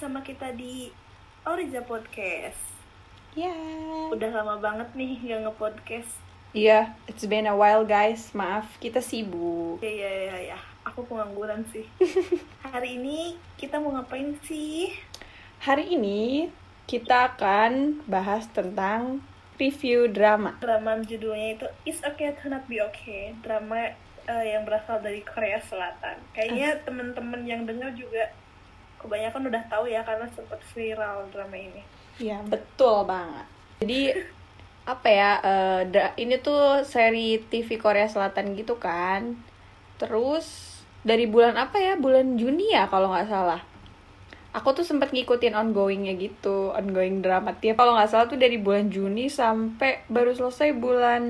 sama kita di Oriza Podcast. Ya. Udah lama banget nih nggak nge-podcast. Iya, it's been a while guys. Maaf, kita sibuk. Ya ya ya ya, aku pengangguran sih. Hari ini kita mau ngapain sih? Hari ini kita akan bahas tentang review drama. Drama judulnya itu It's Okay to Not Be Okay. Drama eh, yang berasal dari Korea Selatan. Kayaknya temen-temen yang dengar juga kebanyakan udah tahu ya karena sempat viral drama ini. Iya, betul banget. Jadi apa ya? dra- ini tuh seri TV Korea Selatan gitu kan. Terus dari bulan apa ya? Bulan Juni ya kalau nggak salah. Aku tuh sempat ngikutin ongoingnya gitu, ongoing drama tiap kalau nggak salah tuh dari bulan Juni sampai baru selesai bulan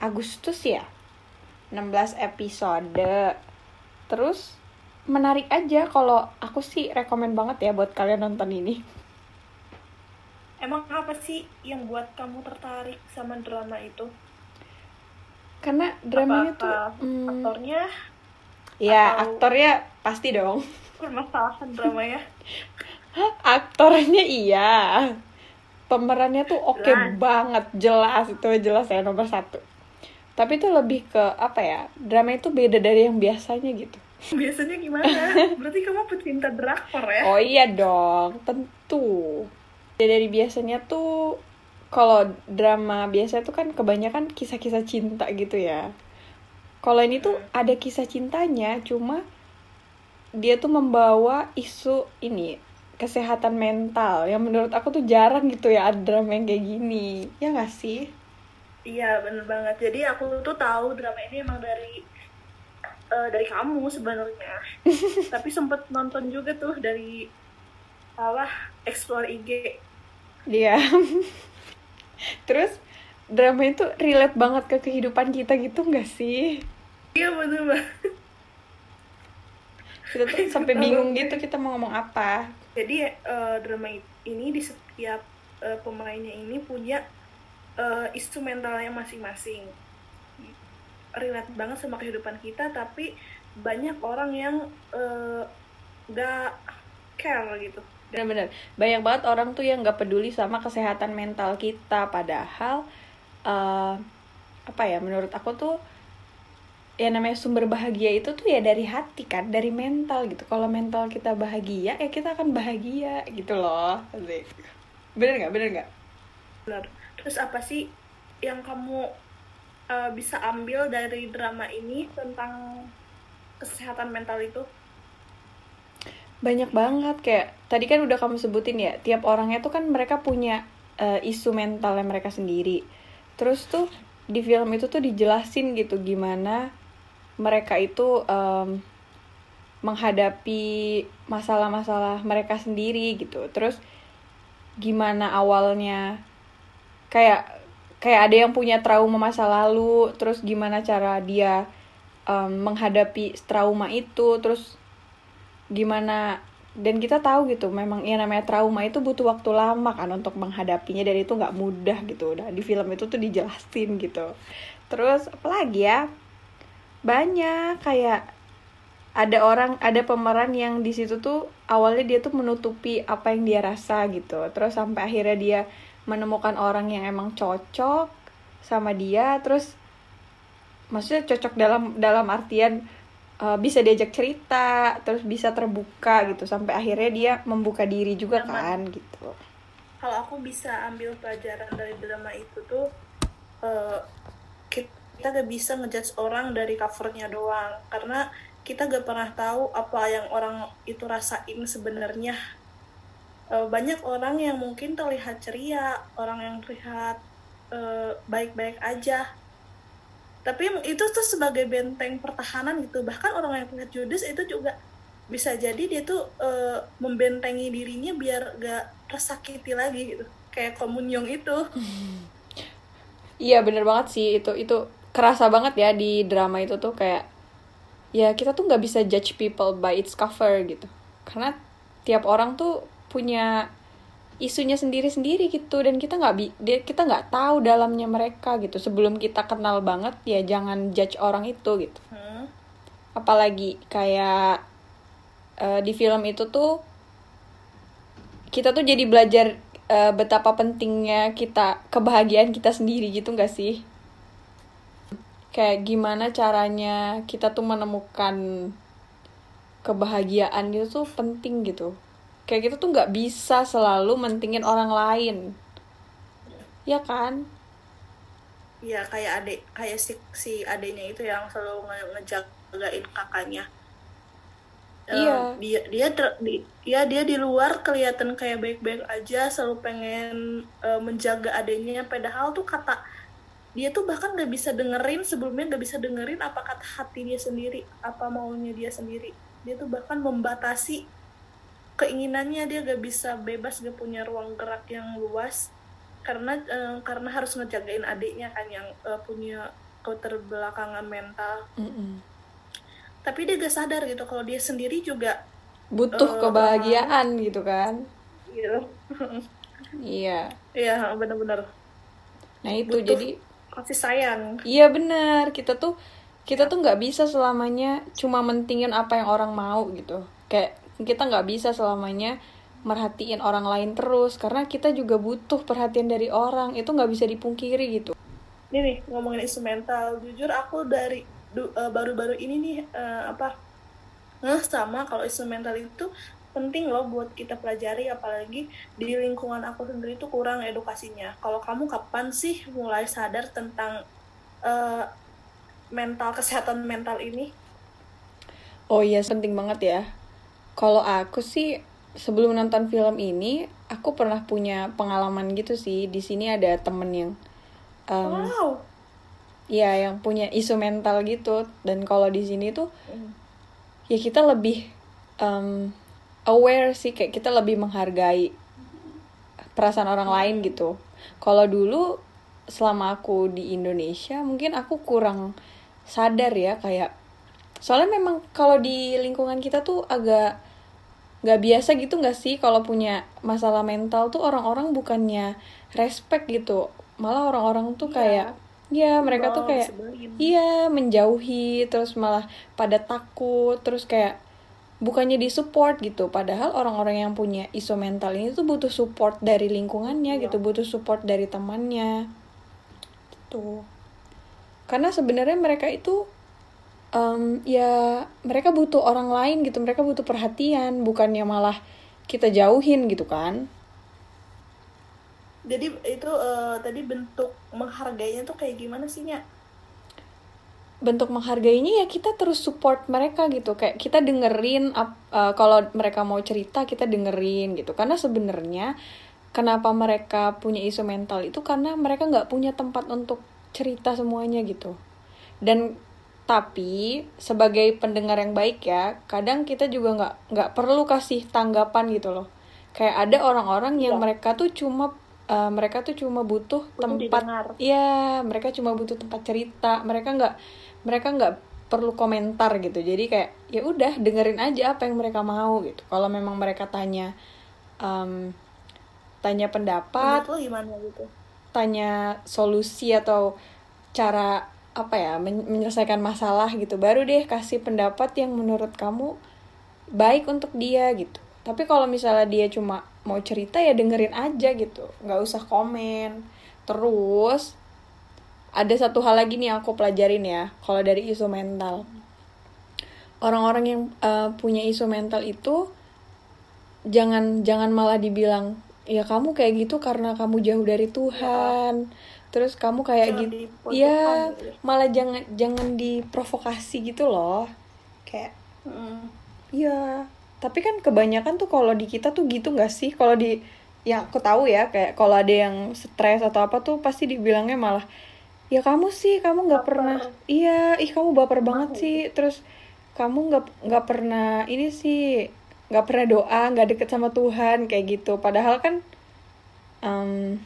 Agustus ya. 16 episode. Terus menarik aja kalau aku sih rekomen banget ya buat kalian nonton ini. Emang apa sih yang buat kamu tertarik sama drama itu? Karena dramanya tuh Apa-apa hmm, aktornya ya atau- aktornya pasti dong. permasalahan dramanya Aktornya iya. Pemerannya tuh oke Jelas. banget, jelas itu jelas ya nomor satu. Tapi itu lebih ke apa ya? Drama itu beda dari yang biasanya gitu. biasanya gimana berarti kamu pecinta drakor ya Oh iya dong, tentu. Ya, dari biasanya tuh kalau drama biasa tuh kan kebanyakan kisah-kisah cinta gitu ya. Kalau ini tuh ada kisah cintanya, cuma dia tuh membawa isu ini kesehatan mental yang menurut aku tuh jarang gitu ya ada drama yang kayak gini. Ya nggak sih? iya bener banget jadi aku tuh tahu drama ini emang dari eh, dari kamu sebenarnya tapi sempet nonton juga tuh dari apa explore IG Dia. Terus drama itu relate banget ke kehidupan kita gitu nggak sih? Iya bener banget. Kita tuh sampai bingung gitu kita mau ngomong apa. jadi eh, drama ini di setiap eh, pemainnya ini punya eh, isu mentalnya masing-masing. Relate banget sama kehidupan kita tapi banyak orang yang eh, gak care gitu. Bener-bener. Banyak banget orang tuh yang nggak peduli sama kesehatan mental kita. Padahal eh, apa ya menurut aku tuh ya namanya sumber bahagia itu tuh ya dari hati kan dari mental gitu. Kalau mental kita bahagia ya kita akan bahagia gitu loh bener nggak? Bener nggak? Benar terus apa sih yang kamu eh, bisa ambil dari drama ini tentang kesehatan mental itu? Banyak banget kayak tadi kan udah kamu sebutin ya tiap orangnya tuh kan mereka punya eh, isu mentalnya mereka sendiri. Terus tuh di film itu tuh dijelasin gitu gimana mereka itu em, menghadapi masalah-masalah mereka sendiri gitu. Terus gimana awalnya? Kayak kayak ada yang punya trauma masa lalu terus gimana cara dia em, menghadapi trauma itu terus gimana? Dan kita tahu gitu memang yang namanya trauma itu butuh waktu lama kan untuk menghadapinya dan itu nggak mudah gitu. Udah di film itu tuh dijelasin gitu. Terus apalagi ya banyak kayak ada orang ada pemeran yang di situ tuh awalnya dia tuh menutupi apa yang dia rasa gitu. Terus sampai akhirnya dia menemukan orang yang emang cocok sama dia. Terus maksudnya cocok dalam dalam artian uh, bisa diajak cerita terus bisa terbuka gitu. Sampai akhirnya dia membuka diri juga Nyaman. kan gitu. Kalau aku bisa ambil pelajaran dari drama itu tuh eh, kita gak bisa ngejudge orang dari covernya doang. Karena kita gak pernah tahu apa yang orang itu rasain sebenarnya. Eh, banyak orang yang mungkin terlihat ceria orang yang terlihat eh, baik-baik aja. Tapi itu tuh sebagai benteng pertahanan gitu. Bahkan orang yang terlihat judes itu juga bisa jadi dia tuh eh, membentengi dirinya biar gak tersakiti lagi gitu. Kayak komunyong itu. Iya bener banget sih. Itu itu kerasa banget ya di drama itu tuh kayak ya kita tuh nggak bisa judge people by its cover gitu. Karena tiap orang tuh punya isunya sendiri-sendiri gitu dan kita nggak bi kita nggak tahu dalamnya mereka gitu. Sebelum kita kenal banget ya jangan judge orang itu gitu. Hmm. apalagi kayak eh, di film itu tuh kita tuh jadi belajar eh, betapa pentingnya kita kebahagiaan kita sendiri gitu nggak sih kayak gimana caranya kita tuh menemukan kebahagiaan itu tuh penting gitu kayak kita tuh nggak bisa selalu mentingin orang lain ya kan Iya kayak adik kayak si si adiknya itu yang selalu nge ngejagain kakaknya. Iya. Dia dia ter- di, ya dia di luar kelihatan kayak baik-baik aja, selalu pengen eh, menjaga adiknya. Padahal tuh kata dia tuh bahkan nggak bisa dengerin sebelumnya nggak bisa dengerin apa kata hati dia sendiri, apa maunya dia sendiri. Dia tuh bahkan membatasi keinginannya dia gak bisa bebas gak punya ruang gerak yang luas karena eh, karena harus ngejagain adiknya kan yang eh, punya keterbelakangan mental Mm-mm. tapi dia gak sadar gitu kalau dia sendiri juga butuh Eh, kebahagiaan gitu kan gitu iya iya bener-bener nah itu Butuh. jadi kasih sayang Iya benar, kita tuh kita tuh nggak bisa selamanya cuma mentingin apa yang orang mau gitu. Kayak kita nggak bisa selamanya merhatiin orang lain terus karena kita juga butuh perhatian dari orang itu nggak bisa dipungkiri gitu. ini nih ngomongin isu mental jujur aku dari eh, baru-baru ini nih eh, apa ngeh sama kalau isu mental itu penting loh buat kita pelajari apalagi di lingkungan aku sendiri tuh kurang edukasinya kalau kamu kapan sih mulai sadar tentang eh, mental kesehatan mental ini Oh iya penting banget ya. Kalau aku sih sebelum nonton film ini aku pernah punya pengalaman gitu sih. Di sini ada temen yang em, wow ya yang punya isu mental gitu dan kalau di sini tuh Hmm. ya kita lebih um, aware sih kayak kita lebih menghargai perasaan orang lain gitu kalau dulu selama aku di Indonesia mungkin aku kurang sadar ya kayak soalnya memang kalau di lingkungan kita tuh agak nggak biasa gitu nggak sih kalau punya masalah mental tuh orang-orang bukannya respect gitu malah orang-orang tuh Iya. kayak ya mereka tuh kayak. Iya, menjauhi terus malah pada takut, terus kayak bukannya disupport gitu. Padahal orang-orang yang punya isu mental ini tuh butuh support dari lingkungannya Iya. gitu, butuh support dari temannya. Gitu. Karena sebenarnya mereka itu em, ya mereka butuh orang lain gitu, mereka butuh perhatian, bukannya malah kita jauhin gitu kan. jadi itu eh, tadi bentuk menghargainya tuh kayak gimana sih Nya? Bentuk menghargainya ya kita terus support mereka gitu kayak kita dengerin eh, kalau mereka mau cerita kita dengerin gitu karena sebenarnya kenapa mereka punya isu mental itu karena mereka nggak punya tempat untuk cerita semuanya gitu dan tapi sebagai pendengar yang baik ya kadang kita juga nggak nggak perlu kasih tanggapan gitu loh kayak ada orang-orang yang Iya. mereka tuh cuma eh, mereka tuh cuma butuh Butuh tempat. Iya, mereka cuma butuh tempat cerita. Mereka nggak, mereka nggak perlu komentar gitu. Jadi kayak ya udah dengerin aja apa yang mereka mau gitu. Kalau memang mereka tanya, em, tanya pendapat, Menurut lo gimana gitu? tanya solusi atau cara apa ya men- menyelesaikan masalah gitu. Baru deh kasih pendapat yang menurut kamu baik untuk dia gitu. Tapi kalau misalnya dia cuma mau cerita ya dengerin aja gitu, nggak usah komen. Terus ada satu hal lagi nih yang aku pelajarin ya, kalau dari isu mental. Orang-orang yang eh, punya isu mental itu jangan jangan malah dibilang ya kamu kayak gitu karena kamu jauh dari Tuhan. Terus kamu kayak Jangan gitu. Iya, gitu ya. malah jangan jangan diprovokasi gitu loh. Kayak Mm. Iya, tapi kan kebanyakan tuh kalau di kita tuh gitu nggak sih? Kalau di yang aku tahu ya, kayak kalau ada yang stres atau apa tuh pasti dibilangnya malah ya kamu sih kamu nggak pernah. Iya ih kamu baper banget sih. Terus kamu nggak nggak pernah ini sih nggak pernah doa nggak deket sama Tuhan kayak gitu. Padahal kan em,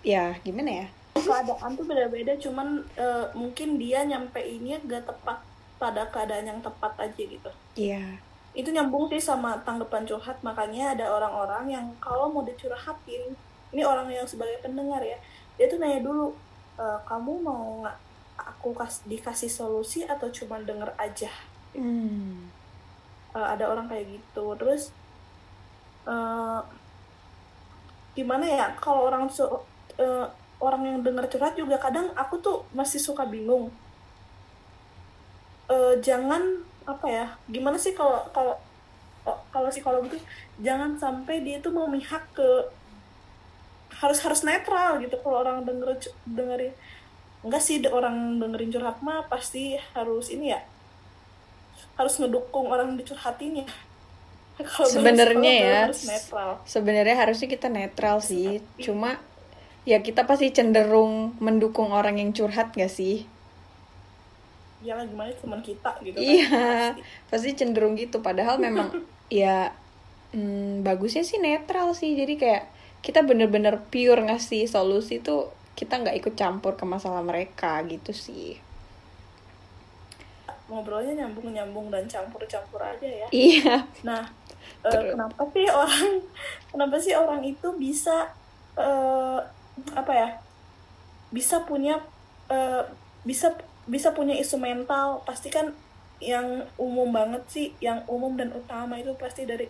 ya gimana ya? Keadaan tuh beda-beda cuman eh, mungkin dia nyampe ini gak tepat pada keadaan yang tepat aja gitu. Iya. Itu nyambung sih sama tanggapan curhat makanya ada orang-orang yang kalau mau dicurhatin ini orang yang sebagai pendengar ya dia tuh nanya dulu e, kamu mau nggak aku kas dikasih solusi atau cuma denger aja? Hmm. uh, ada orang kayak gitu. Terus uh, gimana ya kalau orang uh, orang yang dengar curhat juga kadang aku tuh masih suka bingung. Uh, jangan apa ya gimana sih kalau kalau kalau psikolog itu jangan sampai dia tuh memihak ke harus harus netral gitu. Kalau orang denger dengerin enggak sih orang dengerin curhat mah pasti harus ini ya harus ngedukung orang dicurhatinya sebenarnya ya sebenarnya harusnya kita netral sih. cuma ya kita pasti cenderung mendukung orang yang curhat gak sih? Ya gimana teman kita gitu kan? Iya pasti. cenderung gitu. Padahal memang ya hmm, bagusnya sih netral sih. Jadi kayak kita bener-bener pure ngasih solusi tuh kita nggak ikut campur ke masalah mereka gitu sih. Ngobrolnya nyambung nyambung dan campur campur aja ya. Iya. Nah uh, kenapa sih orang kenapa sih orang itu bisa uh, apa ya? Bisa punya uh, bisa bisa punya isu mental? Pasti kan yang umum banget sih yang umum dan utama itu pasti dari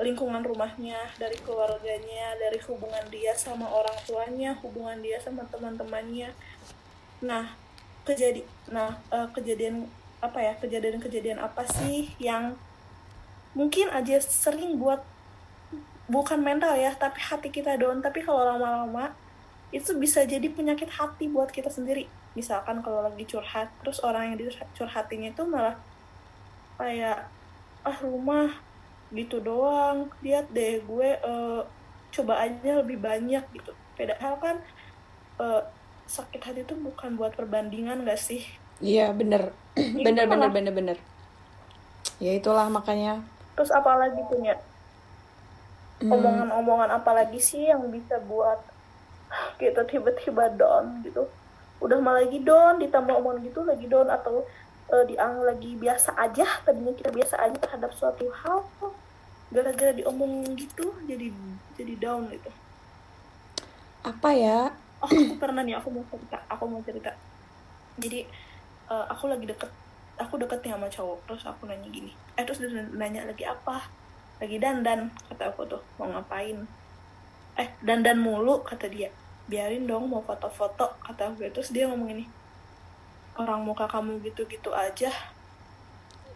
lingkungan rumahnya dari keluarganya dari hubungan dia sama orang tuanya hubungan dia sama teman-temannya. Nah kejadi nah uh, kejadian apa ya kejadian-kejadian apa sih yang mungkin aja sering buat bukan mental ya tapi hati kita down. Tapi kalau lama-lama itu bisa jadi penyakit hati buat kita sendiri. Misalkan kalau lagi curhat terus orang yang dicurhatinya itu malah kayak ah rumah gitu doang. Lihat deh gue uh, coba aja lebih banyak gitu. Padahal kan uh, sakit hati itu bukan buat perbandingan gak sih? Iya bener. Gitu bener bener bener bener. Ya itulah makanya. Terus apa lagi punya hmm. omongan-omongan apa lagi sih yang bisa buat kita tiba-tiba down gitu? Udah malah lagi down ditambah omongan gitu lagi down atau uh, dianggap lagi biasa aja tadinya kita biasa aja terhadap suatu hal gara-gara diomong gitu jadi jadi down gitu. Apa ya? Oh aku pernah nih aku mau cerita aku mau cerita. Jadi uh, aku lagi deket aku deket nih sama cowok terus aku nanya gini. Eh terus dia nanya lagi apa? Lagi dandan kata aku tuh mau ngapain? Eh dandan mulu kata dia. Biarin dong mau foto-foto kata gue terus dia ngomong ini orang muka kamu gitu-gitu aja.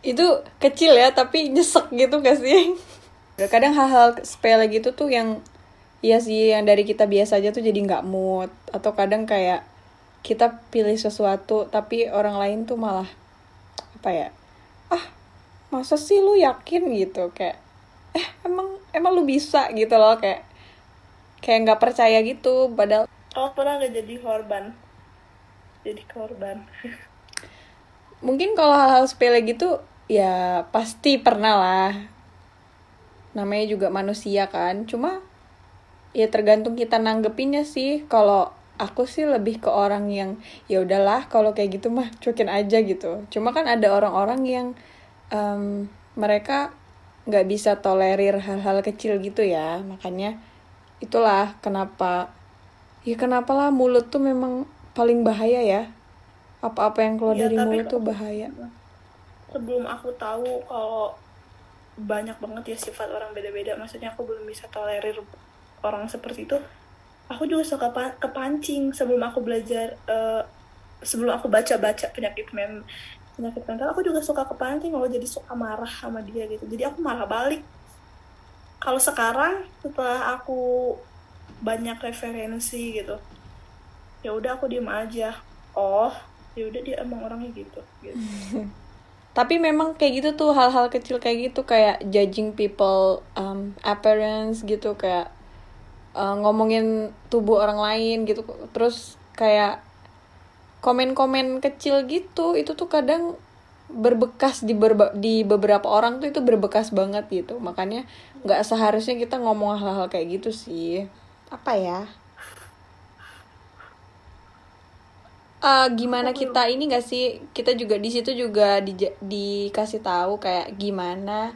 Itu kecil ya tapi nyesek gitu gak sih kadang hal-hal sepele gitu tuh yang Iya sih, yang dari kita biasa aja tuh jadi nggak mood. Atau kadang kayak kita pilih sesuatu, tapi orang lain tuh malah apa ya? Ah, masa sih lu yakin gitu? Kayak, eh emang emang lu bisa gitu loh kayak kayak nggak percaya gitu padahal oh pernah nggak jadi korban jadi korban mungkin kalau hal-hal sepele gitu ya pasti pernah lah namanya juga manusia kan. Cuma ya tergantung kita nanggepinnya sih. Kalau aku sih lebih ke orang yang ya udahlah kalau kayak gitu mah cuekin aja gitu. Cuma kan ada orang-orang yang um, mereka nggak bisa tolerir hal-hal kecil gitu ya. Makanya itulah kenapa ya kenapa lah mulut tuh memang paling bahaya ya. Apa-apa yang keluar ya, dari mulut tuh bahaya. sebelum aku tahu kalau banyak banget ya sifat orang beda-beda. Maksudnya aku belum bisa tolerir orang seperti itu. Aku juga suka kepancing sebelum aku belajar uh, sebelum aku baca-baca penyakit men penyakit mental. Aku juga suka kepancing kalau jadi suka marah sama dia gitu. Jadi aku marah balik. Kalau sekarang setelah aku banyak referensi gitu ya udah aku diem aja. Oh ya udah dia emang orangnya gitu, gitu. tapi memang kayak gitu tuh hal-hal kecil kayak gitu kayak judging people um, appearance gitu kayak uh, ngomongin tubuh orang lain gitu. Terus kayak komen-komen kecil gitu itu tuh kadang berbekas di berba di beberapa orang tuh itu berbekas banget gitu. Makanya nggak seharusnya kita ngomong hal-hal kayak gitu sih. Apa ya uh, gimana kita ini gak sih? Kita juga di situ juga di, dikasih tahu kayak gimana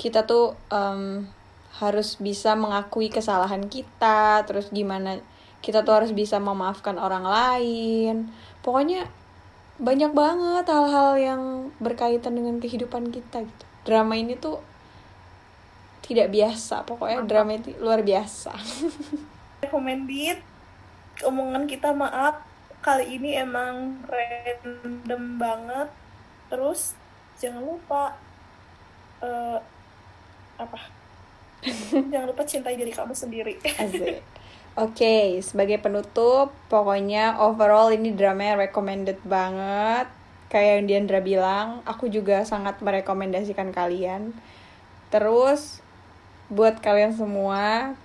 kita tuh um, harus bisa mengakui kesalahan kita terus gimana kita tuh harus bisa memaafkan orang lain. Pokoknya banyak banget hal-hal yang berkaitan dengan kehidupan kita gitu. Drama ini tuh tidak biasa pokoknya drama itu luar biasa. Recommended omongan kita maaf kali ini emang random banget terus jangan lupa uh, apa jangan lupa cintai diri kamu sendiri Oke, okay, sebagai penutup, pokoknya overall ini drama yang recommended banget. Kayak yang Diandra bilang, aku juga sangat merekomendasikan kalian. Terus, buat kalian semua,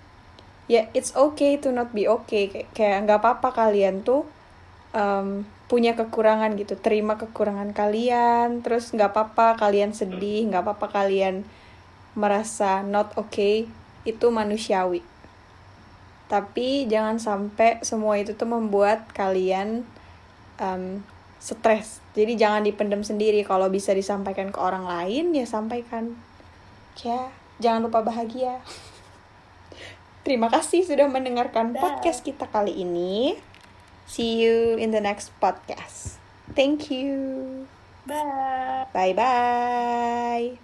ya it's okay to not be okay. Kayak nggak apa-apa kalian tuh um, punya kekurangan gitu. Terima kekurangan kalian. Terus nggak apa-apa kalian sedih, nggak apa-apa kalian merasa not okay itu manusiawi. Tapi jangan sampai semua itu tuh membuat kalian um, stres. Jadi jangan dipendam sendiri. Kalau bisa disampaikan ke orang lain ya sampaikan. Ya, jangan lupa bahagia. Terima kasih sudah mendengarkan podcast kita kali ini. See you in the next podcast. Thank you. Bye. Bye bye.